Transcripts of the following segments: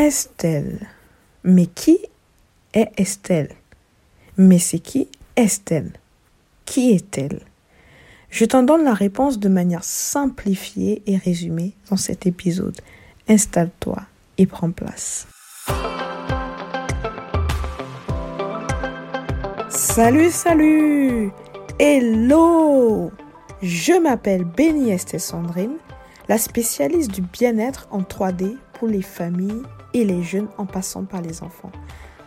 Estelle. Mais qui est Estelle? Mais c'est qui Estelle? Qui est-elle? Je t'en donne la réponse de manière simplifiée et résumée dans cet épisode. Installe-toi et prends place. Salut, salut Hello Je m'appelle Béni Estelle Sandrine, la spécialiste du bien-être en 3D pour les familles et les jeunes en passant par les enfants.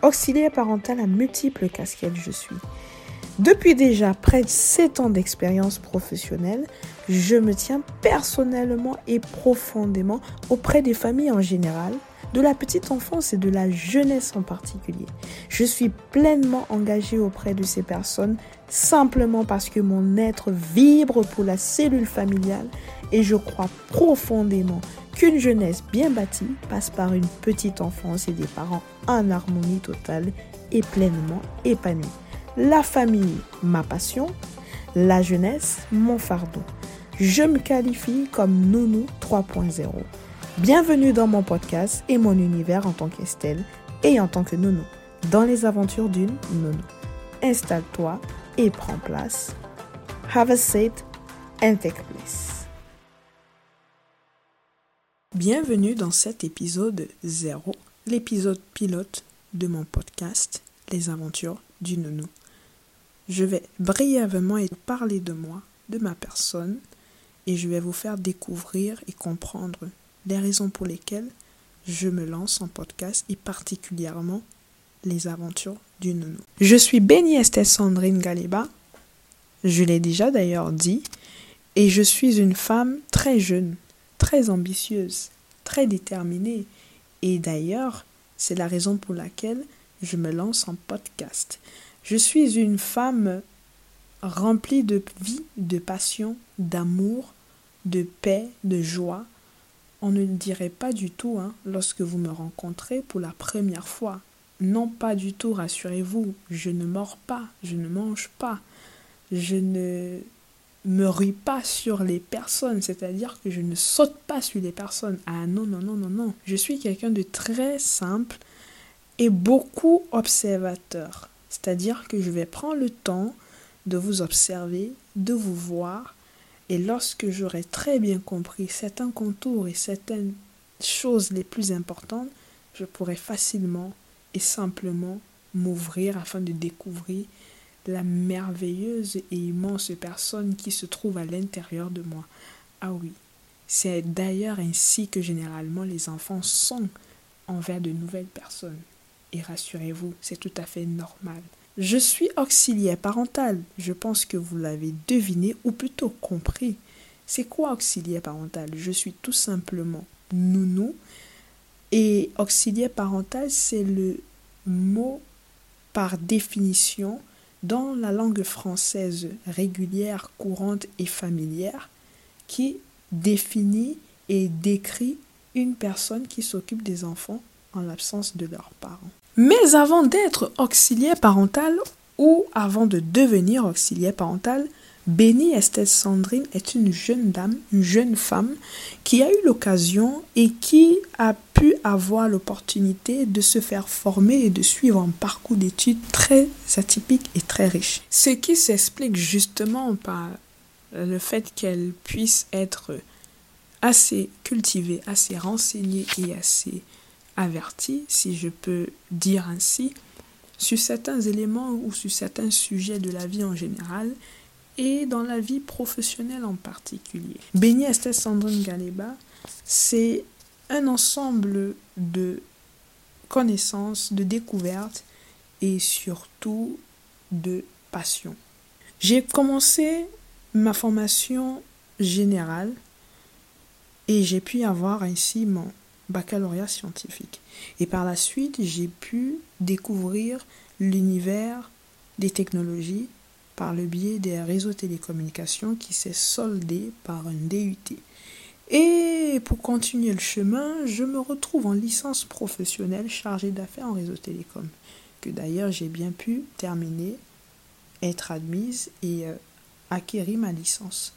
Auxiliaire parental à multiples casquettes, je suis. Depuis déjà près de 7 ans d'expérience professionnelle, je me tiens personnellement et profondément auprès des familles en général, de la petite enfance et de la jeunesse en particulier. Je suis pleinement engagée auprès de ces personnes simplement parce que mon être vibre pour la cellule familiale et je crois profondément qu'une jeunesse bien bâtie passe par une petite enfance et des parents en harmonie totale et pleinement épanouis. La famille, ma passion, la jeunesse, mon fardeau. Je me qualifie comme Nounou 3.0. Bienvenue dans mon podcast et mon univers en tant qu'Estelle et en tant que Nounou, dans les aventures d'une Nounou. Installe-toi et prends place. Have a seat and take place. Bienvenue dans cet épisode 0, l'épisode pilote de mon podcast Les aventures d'une Nounou. Je vais brièvement parler de moi, de ma personne, et je vais vous faire découvrir et comprendre les raisons pour lesquelles je me lance en podcast et particulièrement les aventures du nounou. Je suis Béni Estelle Sandrine Galiba, je l'ai déjà d'ailleurs dit, et je suis une femme très jeune, très ambitieuse, très déterminée, et d'ailleurs, c'est la raison pour laquelle je me lance en podcast. Je suis une femme remplie de vie, de passion, d'amour, de paix, de joie, on ne le dirait pas du tout hein, lorsque vous me rencontrez pour la première fois. Non, pas du tout, rassurez-vous. Je ne mords pas, je ne mange pas, je ne me rue pas sur les personnes, c'est-à-dire que je ne saute pas sur les personnes. Ah non, non, non, non, non. Je suis quelqu'un de très simple et beaucoup observateur. C'est-à-dire que je vais prendre le temps de vous observer, de vous voir, et lorsque j'aurai très bien compris certains contours et certaines choses les plus importantes, je pourrai facilement et simplement m'ouvrir afin de découvrir la merveilleuse et immense personne qui se trouve à l'intérieur de moi. Ah oui, c'est d'ailleurs ainsi que généralement les enfants sont envers de nouvelles personnes. Et rassurez-vous, c'est tout à fait normal. Je suis auxiliaire parental. Je pense que vous l'avez deviné ou plutôt compris. C'est quoi auxiliaire parental? Je suis tout simplement nounou. Et auxiliaire parental, c'est le mot par définition dans la langue française régulière, courante et familière qui définit et décrit une personne qui s'occupe des enfants en l'absence de leurs parents. Mais avant d'être auxiliaire parental ou avant de devenir auxiliaire parental, Béni Estelle Sandrine est une jeune dame, une jeune femme qui a eu l'occasion et qui a pu avoir l'opportunité de se faire former et de suivre un parcours d'études très atypique et très riche. Ce qui s'explique justement par le fait qu'elle puisse être assez cultivée, assez renseignée et assez averti, si je peux dire ainsi, sur certains éléments ou sur certains sujets de la vie en général et dans la vie professionnelle en particulier. Béni Esther Sandrine Galeba, c'est un ensemble de connaissances, de découvertes et surtout de passion. J'ai commencé ma formation générale et j'ai pu avoir ainsi mon baccalauréat scientifique. Et par la suite, j'ai pu découvrir l'univers des technologies par le biais des réseaux télécommunications qui s'est soldé par un DUT. Et pour continuer le chemin, je me retrouve en licence professionnelle chargée d'affaires en réseau télécom, que d'ailleurs j'ai bien pu terminer, être admise et euh, acquérir ma licence.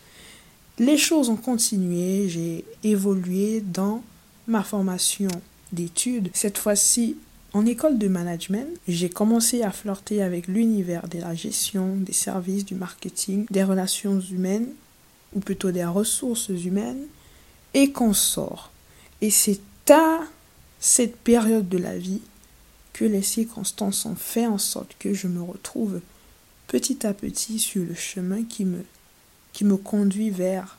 Les choses ont continué, j'ai évolué dans ma formation d'études, cette fois-ci en école de management, j'ai commencé à flirter avec l'univers de la gestion, des services, du marketing, des relations humaines, ou plutôt des ressources humaines, et qu'on sort. Et c'est à cette période de la vie que les circonstances ont fait en sorte que je me retrouve petit à petit sur le chemin qui me, qui me conduit vers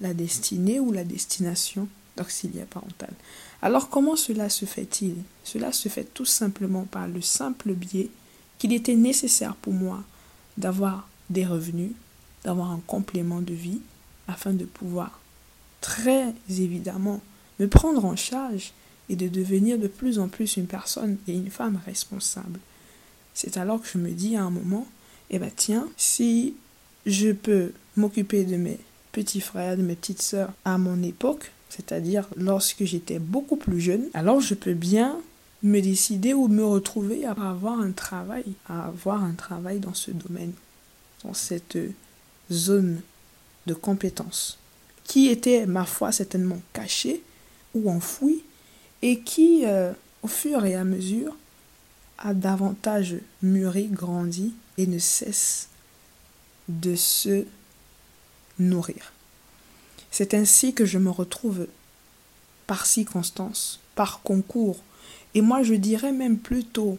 la destinée ou la destination d'auxiliaire parental. Alors comment cela se fait-il? Cela se fait tout simplement par le simple biais qu'il était nécessaire pour moi d'avoir des revenus, d'avoir un complément de vie, afin de pouvoir très évidemment me prendre en charge et de devenir de plus en plus une personne et une femme responsable. C'est alors que je me dis à un moment, eh bien tiens, si je peux m'occuper de mes petits frères, de mes petites sœurs à mon époque, c'est-à-dire lorsque j'étais beaucoup plus jeune, alors je peux bien me décider ou me retrouver à avoir un travail, à avoir un travail dans ce domaine, dans cette zone de compétences, qui était, ma foi, certainement cachée ou enfouie, et qui, euh, au fur et à mesure, a davantage mûri, grandi et ne cesse de se nourrir. C'est ainsi que je me retrouve par circonstance, par concours, et moi je dirais même plutôt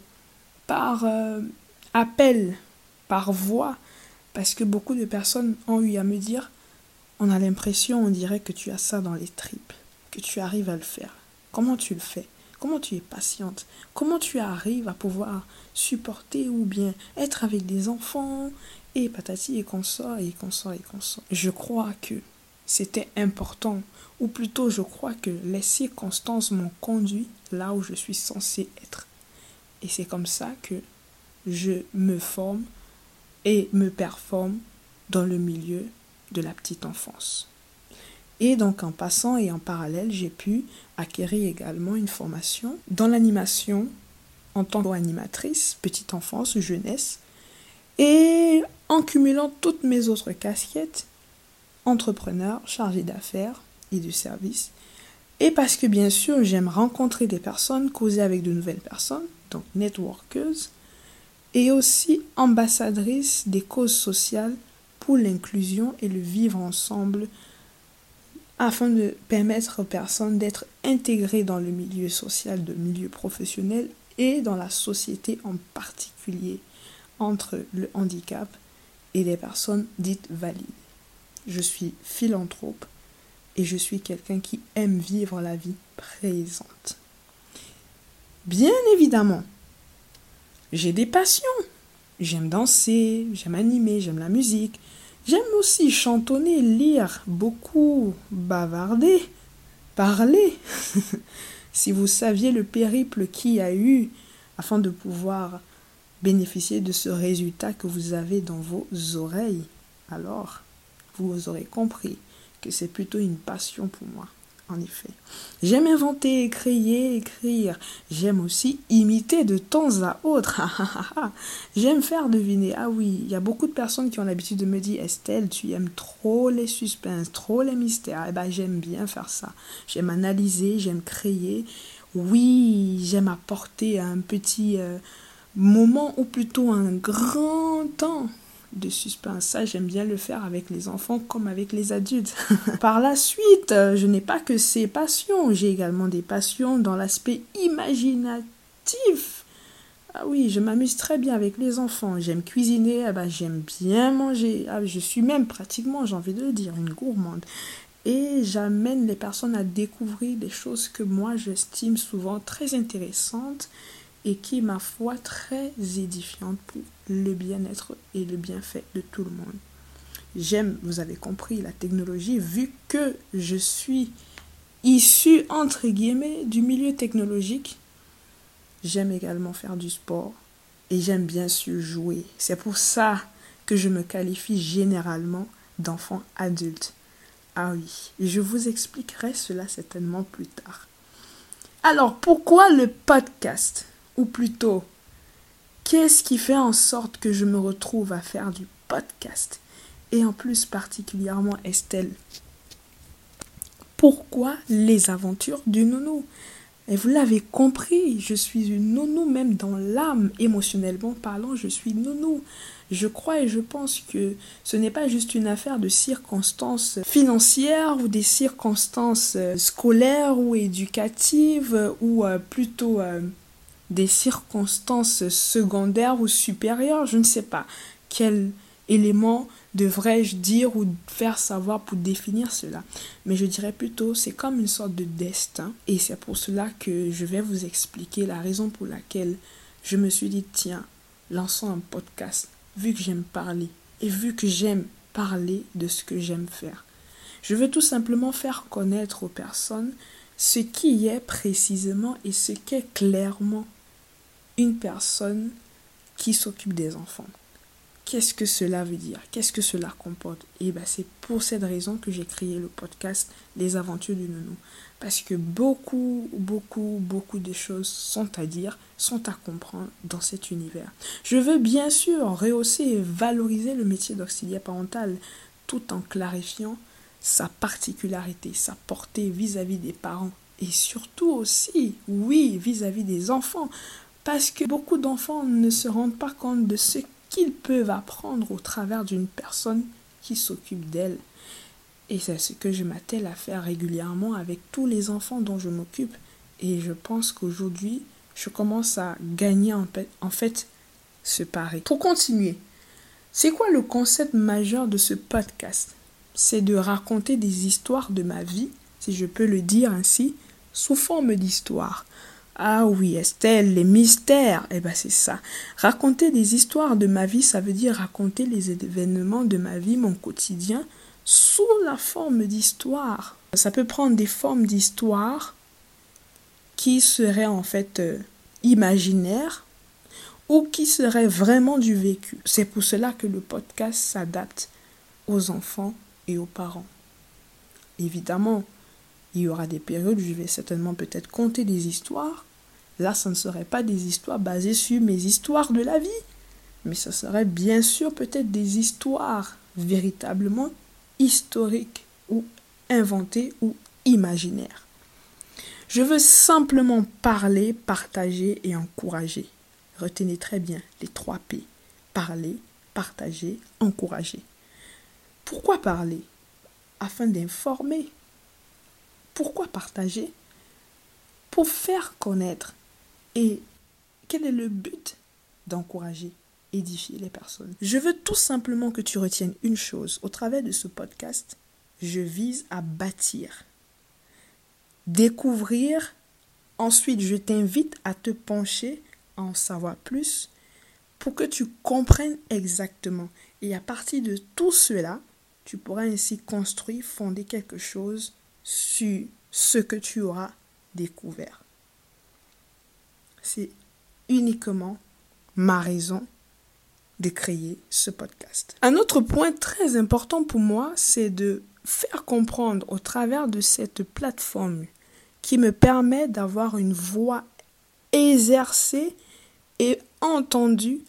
par euh, appel, par voix, parce que beaucoup de personnes ont eu à me dire, on a l'impression, on dirait que tu as ça dans les tripes, que tu arrives à le faire. Comment tu le fais? Comment tu es patiente? Comment tu arrives à pouvoir supporter ou bien être avec des enfants? Et patati et consort et consort et consort. Je crois que c'était important, ou plutôt je crois que les circonstances m'ont conduit là où je suis censé être. Et c'est comme ça que je me forme et me performe dans le milieu de la petite enfance. Et donc en passant et en parallèle, j'ai pu acquérir également une formation dans l'animation en tant qu'animatrice, petite enfance, jeunesse, et en cumulant toutes mes autres casquettes, entrepreneur, chargé d'affaires et de services, et parce que bien sûr j'aime rencontrer des personnes, causer avec de nouvelles personnes, donc networkers, et aussi ambassadrice des causes sociales pour l'inclusion et le vivre ensemble afin de permettre aux personnes d'être intégrées dans le milieu social, le milieu professionnel et dans la société en particulier entre le handicap et les personnes dites valides. Je suis philanthrope et je suis quelqu'un qui aime vivre la vie présente. Bien évidemment, j'ai des passions. J'aime danser, j'aime animer, j'aime la musique, J'aime aussi chantonner, lire, beaucoup bavarder, parler. si vous saviez le périple qu'il y a eu afin de pouvoir bénéficier de ce résultat que vous avez dans vos oreilles, alors vous aurez compris que c'est plutôt une passion pour moi en effet. J'aime inventer, créer, écrire. J'aime aussi imiter de temps à autre. J'aime faire deviner. Ah oui, il y a beaucoup de personnes qui ont l'habitude de me dire Estelle, tu aimes trop les suspens, trop les mystères. Eh ben, j'aime bien faire ça. J'aime analyser, j'aime créer. Oui, j'aime apporter un petit euh, moment ou plutôt un grand temps de suspense. Ça, j'aime bien le faire avec les enfants comme avec les adultes. Par la suite, euh, je n'ai pas que ces passions, j'ai également des passions dans l'aspect imaginatif. Ah oui, je m'amuse très bien avec les enfants. J'aime cuisiner, ah bah, j'aime bien manger. Ah, je suis même pratiquement, j'ai envie de le dire, une gourmande. Et j'amène les personnes à découvrir des choses que moi j'estime souvent très intéressantes et qui, ma foi, très édifiante pour le bien-être et le bienfait de tout le monde. J'aime, vous avez compris, la technologie, vu que je suis issu, entre guillemets, du milieu technologique. J'aime également faire du sport et j'aime bien sûr jouer. C'est pour ça que je me qualifie généralement d'enfant adulte. Ah oui, je vous expliquerai cela certainement plus tard. Alors, pourquoi le podcast? Ou plutôt, qu'est-ce qui fait en sorte que je me retrouve à faire du podcast Et en plus particulièrement Estelle? Pourquoi les aventures du nounou? Et vous l'avez compris, je suis une nounou, même dans l'âme, émotionnellement parlant, je suis nounou. Je crois et je pense que ce n'est pas juste une affaire de circonstances financières ou des circonstances euh, scolaires ou éducatives ou euh, plutôt euh, des circonstances secondaires ou supérieures, je ne sais pas quel élément devrais-je dire ou faire savoir pour définir cela Mais je dirais plutôt c'est comme une sorte de destin et c'est pour cela que je vais vous expliquer la raison pour laquelle je me suis dit tiens, lançons un podcast vu que j'aime parler et vu que j'aime parler de ce que j'aime faire. Je veux tout simplement faire connaître aux personnes ce qui est précisément et ce qu'est clairement une personne qui s'occupe des enfants. Qu'est-ce que cela veut dire? Qu'est-ce que cela comporte? Et eh bien c'est pour cette raison que j'ai créé le podcast Les aventures du nounou. Parce que beaucoup, beaucoup, beaucoup de choses sont à dire, sont à comprendre dans cet univers. Je veux bien sûr rehausser et valoriser le métier d'auxiliaire parental tout en clarifiant sa particularité, sa portée vis-à-vis des parents et surtout aussi, oui, vis-à-vis -vis des enfants. Parce que beaucoup d'enfants ne se rendent pas compte de ce qu'ils peuvent apprendre au travers d'une personne qui s'occupe d'elle. Et c'est ce que je m'attelle à faire régulièrement avec tous les enfants dont je m'occupe. Et je pense qu'aujourd'hui, je commence à gagner en fait, en fait ce pari. Pour continuer, c'est quoi le concept majeur de ce podcast? C'est de raconter des histoires de ma vie, si je peux le dire ainsi, sous forme d'histoire. Ah oui, Estelle, les mystères. Eh bien, c'est ça. Raconter des histoires de ma vie, ça veut dire raconter les événements de ma vie, mon quotidien, sous la forme d'histoire. Ça peut prendre des formes d'histoire qui seraient en fait euh, imaginaires ou qui seraient vraiment du vécu. C'est pour cela que le podcast s'adapte aux enfants et aux parents. Évidemment, il y aura des périodes où je vais certainement peut-être conter des histoires. Là, ce ne seraient pas des histoires basées sur mes histoires de la vie, mais ce serait bien sûr peut-être des histoires véritablement historiques ou inventées ou imaginaires. Je veux simplement parler, partager et encourager. Retenez très bien les trois P. Parler, partager, encourager. Pourquoi parler? Afin d'informer, pourquoi partager Pour faire connaître. Et quel est le but D'encourager, édifier les personnes. Je veux tout simplement que tu retiennes une chose. Au travers de ce podcast, je vise à bâtir, découvrir. Ensuite, je t'invite à te pencher, à en savoir plus, pour que tu comprennes exactement. Et à partir de tout cela, tu pourras ainsi construire, fonder quelque chose sur ce que tu auras découvert. C'est uniquement ma raison de créer ce podcast. Un autre point très important pour moi, c'est de faire comprendre au travers de cette plateforme qui me permet d'avoir une voix exercée et entendue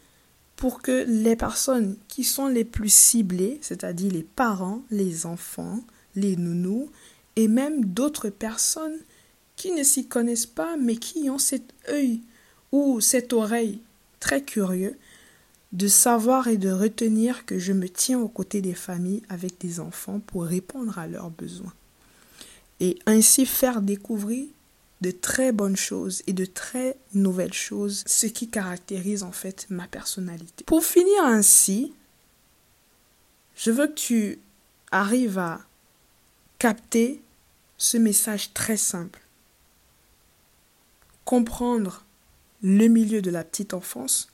pour que les personnes qui sont les plus ciblées, c'est-à-dire les parents, les enfants, les nounous, et même d'autres personnes qui ne s'y connaissent pas mais qui ont cet œil ou cette oreille très curieux de savoir et de retenir que je me tiens aux côtés des familles avec des enfants pour répondre à leurs besoins et ainsi faire découvrir de très bonnes choses et de très nouvelles choses, ce qui caractérise en fait ma personnalité. Pour finir ainsi, je veux que tu arrives à capter ce message très simple. Comprendre le milieu de la petite enfance,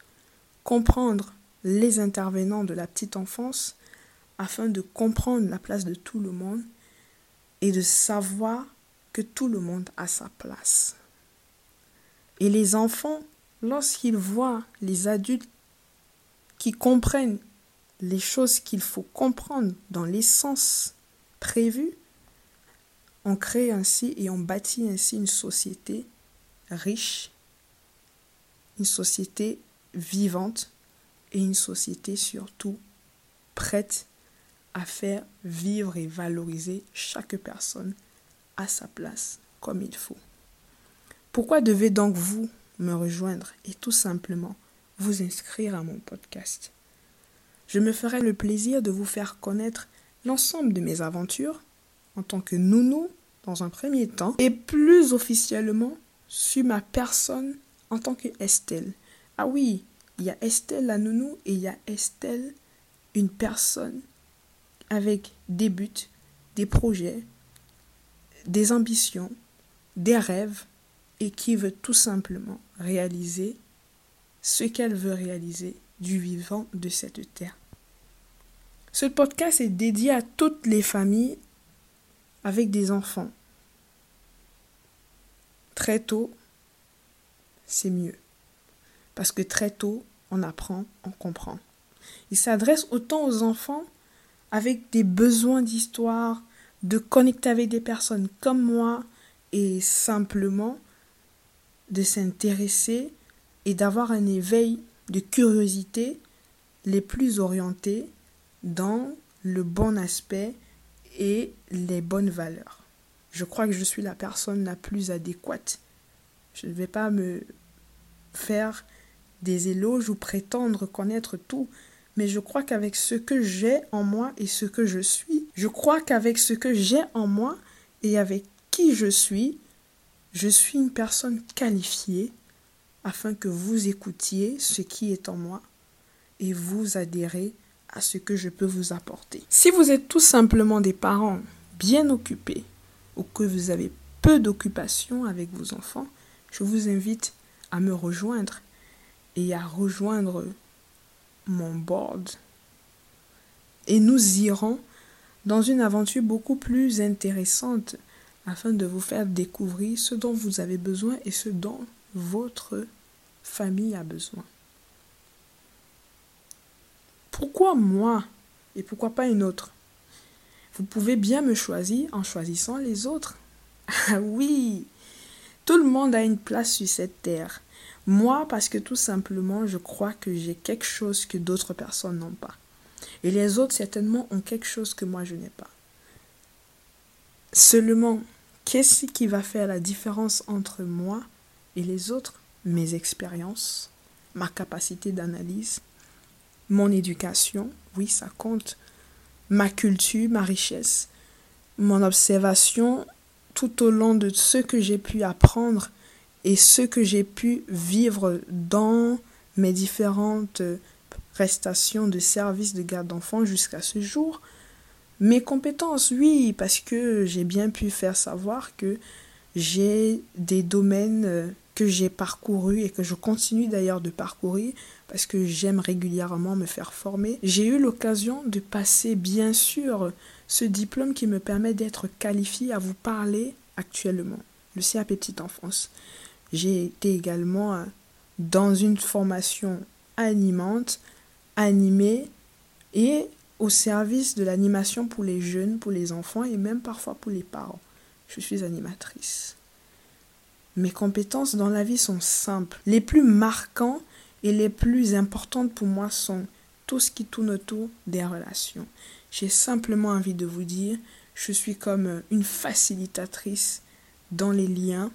comprendre les intervenants de la petite enfance, afin de comprendre la place de tout le monde et de savoir que tout le monde a sa place. Et les enfants, lorsqu'ils voient les adultes qui comprennent les choses qu'il faut comprendre dans l'essence prévue, on crée ainsi et on bâtit ainsi une société riche, une société vivante et une société surtout prête à faire vivre et valoriser chaque personne à sa place comme il faut. Pourquoi devez donc vous me rejoindre et tout simplement vous inscrire à mon podcast? Je me ferai le plaisir de vous faire connaître l'ensemble de mes aventures en tant que nounou dans un premier temps et plus officiellement sur ma personne en tant que Estelle. Ah oui, il y a Estelle la nounou et il y a Estelle une personne avec des buts, des projets, des ambitions, des rêves et qui veut tout simplement réaliser ce qu'elle veut réaliser du vivant de cette terre. Ce podcast est dédié à toutes les familles avec des enfants. Très tôt, c'est mieux. Parce que très tôt, on apprend, on comprend. Il s'adresse autant aux enfants avec des besoins d'histoire, de connecter avec des personnes comme moi et simplement de s'intéresser et d'avoir un éveil de curiosité les plus orientés dans le bon aspect et les bonnes valeurs. Je crois que je suis la personne la plus adéquate. Je ne vais pas me faire des éloges ou prétendre connaître tout, mais je crois qu'avec ce que j'ai en moi et ce que je suis, je crois qu'avec ce que j'ai en moi et avec qui je suis, je suis une personne qualifiée afin que vous écoutiez ce qui est en moi et vous adhérez à ce que je peux vous apporter. Si vous êtes tout simplement des parents bien occupés ou que vous avez peu d'occupation avec vos enfants, je vous invite à me rejoindre et à rejoindre mon board. Et nous irons dans une aventure beaucoup plus intéressante afin de vous faire découvrir ce dont vous avez besoin et ce dont votre famille a besoin. Pourquoi moi et pourquoi pas une autre? Vous pouvez bien me choisir en choisissant les autres. Ah oui, tout le monde a une place sur cette terre. Moi, parce que tout simplement, je crois que j'ai quelque chose que d'autres personnes n'ont pas. Et les autres, certainement, ont quelque chose que moi, je n'ai pas. Seulement, qu'est-ce qui va faire la différence entre moi et les autres? Mes expériences, ma capacité d'analyse, mon éducation, oui, ça compte, ma culture, ma richesse, mon observation tout au long de ce que j'ai pu apprendre et ce que j'ai pu vivre dans mes différentes prestations de services de garde d'enfants jusqu'à ce jour. Mes compétences, oui, parce que j'ai bien pu faire savoir que j'ai des domaines que j'ai parcourus et que je continue d'ailleurs de parcourir parce que j'aime régulièrement me faire former. J'ai eu l'occasion de passer bien sûr ce diplôme qui me permet d'être qualifié à vous parler actuellement, le CAP Petite Enfance. J'ai été également dans une formation animante, animée et au service de l'animation pour les jeunes, pour les enfants et même parfois pour les parents. Je suis animatrice. Mes compétences dans la vie sont simples. Les plus marquants et les plus importantes pour moi sont tout ce qui tourne autour des relations. J'ai simplement envie de vous dire, je suis comme une facilitatrice dans les liens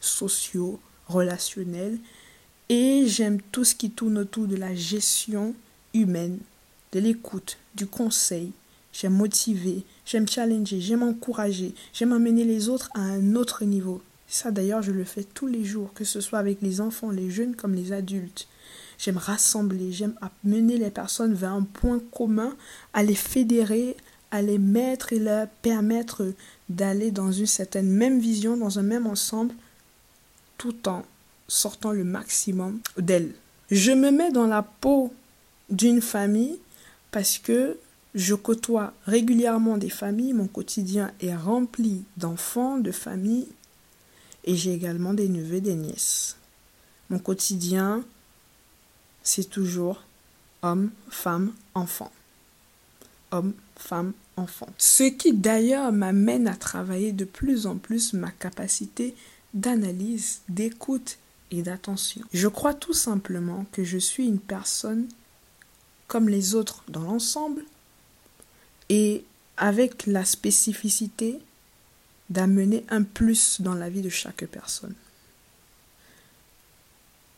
sociaux, relationnels, et j'aime tout ce qui tourne autour de la gestion humaine, de l'écoute, du conseil. J'aime motiver, j'aime challenger, j'aime encourager, j'aime amener les autres à un autre niveau. Ça d'ailleurs, je le fais tous les jours, que ce soit avec les enfants, les jeunes comme les adultes. J'aime rassembler, j'aime amener les personnes vers un point commun, à les fédérer, à les mettre et leur permettre d'aller dans une certaine même vision, dans un même ensemble, tout en sortant le maximum d'elle. Je me mets dans la peau d'une famille parce que je côtoie régulièrement des familles, mon quotidien est rempli d'enfants, de familles, et j'ai également des neveux des nièces. Mon quotidien, c'est toujours homme, femme, enfant. Homme, femme, enfant. Ce qui d'ailleurs m'amène à travailler de plus en plus ma capacité d'analyse, d'écoute et d'attention. Je crois tout simplement que je suis une personne comme les autres dans l'ensemble et avec la spécificité d'amener un plus dans la vie de chaque personne.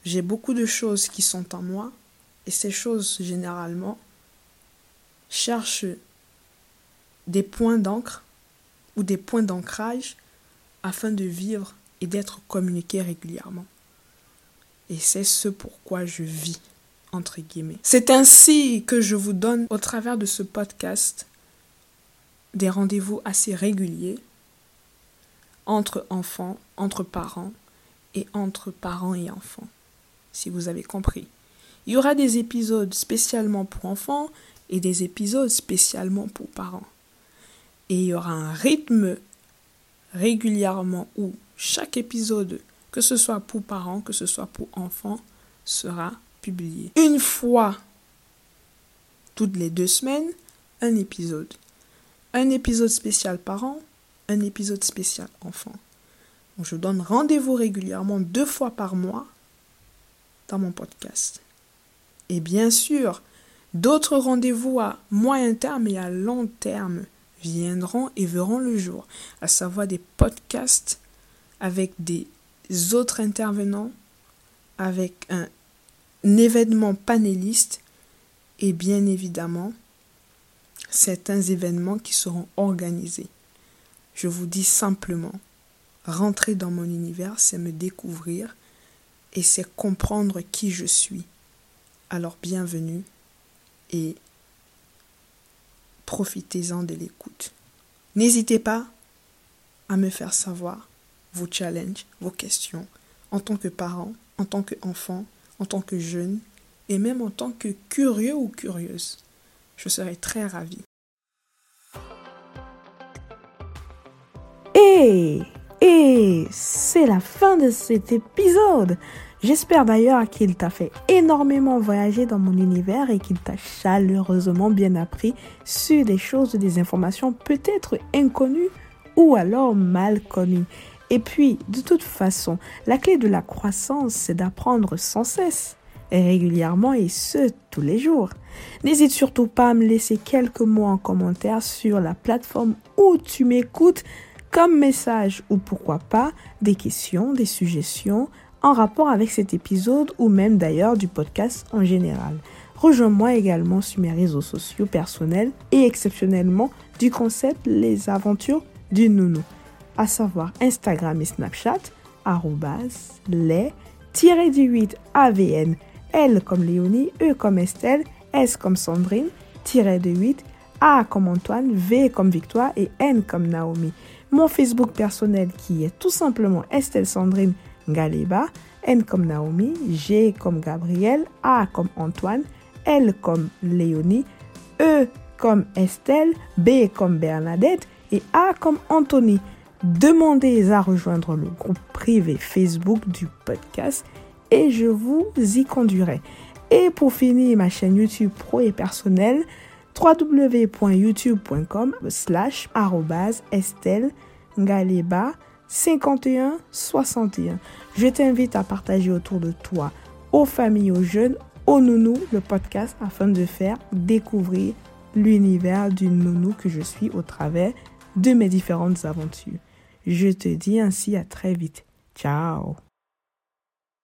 J'ai beaucoup de choses qui sont en moi et ces choses, généralement, cherchent des points d'encre ou des points d'ancrage afin de vivre et d'être communiquées régulièrement. Et c'est ce pourquoi je vis, entre guillemets. C'est ainsi que je vous donne, au travers de ce podcast, des rendez-vous assez réguliers entre enfants, entre parents et entre parents et enfants, si vous avez compris. Il y aura des épisodes spécialement pour enfants et des épisodes spécialement pour parents. Et il y aura un rythme régulièrement où chaque épisode, que ce soit pour parents, que ce soit pour enfants, sera publié. Une fois toutes les deux semaines, un épisode. Un épisode spécial parents, un épisode spécial enfant. je donne rendez-vous régulièrement deux fois par mois dans mon podcast. Et bien sûr, d'autres rendez-vous à moyen terme et à long terme viendront et verront le jour, à savoir des podcasts avec des autres intervenants, avec un, événement panéliste et bien évidemment certains événements qui seront organisés. Je vous dis simplement, rentrer dans mon univers, c'est me découvrir et c'est comprendre qui je suis. Alors bienvenue et profitez-en de l'écoute. N'hésitez pas à me faire savoir vos challenges, vos questions, en tant que parent, en tant qu'enfant, en tant que jeune, et même en tant que curieux ou curieuse. Je serai très ravie. Et, et c'est la fin de cet épisode. J'espère d'ailleurs qu'il t'a fait énormément voyager dans mon univers et qu'il t'a chaleureusement bien appris sur des choses, des informations peut-être inconnues ou alors mal connues. Et puis, de toute façon, la clé de la croissance, c'est d'apprendre sans cesse, et régulièrement, et ce, tous les jours. N'hésite surtout pas à me laisser quelques mots en commentaire sur la plateforme où tu m'écoutes comme message ou pourquoi pas des questions, des suggestions en rapport avec cet épisode ou même d'ailleurs du podcast en général. Rejoins-moi également sur mes réseaux sociaux personnels et exceptionnellement du concept Les Aventures du Nounou, à savoir Instagram et Snapchat, les, du 8 AVN, L comme Léonie, E comme Estelle, S comme Sandrine, tiré de 8, A comme Antoine, V comme Victoire et N comme Naomi. Mon Facebook personnel qui est tout simplement Estelle Sandrine Galeba, N comme Naomi, G comme Gabriel, A comme Antoine, L comme Léonie, E comme Estelle, B comme Bernadette et A comme Anthony. Demandez à rejoindre le groupe privé Facebook du podcast et je vous y conduirai. Et pour finir, ma chaîne YouTube pro et personnelle, www.youtube.com slash Estelle Galeba 51 61. Je t'invite à partager autour de toi, aux familles, aux jeunes, aux nounous, le podcast afin de faire découvrir l'univers du nounou que je suis au travers de mes différentes aventures. Je te dis ainsi à très vite. Ciao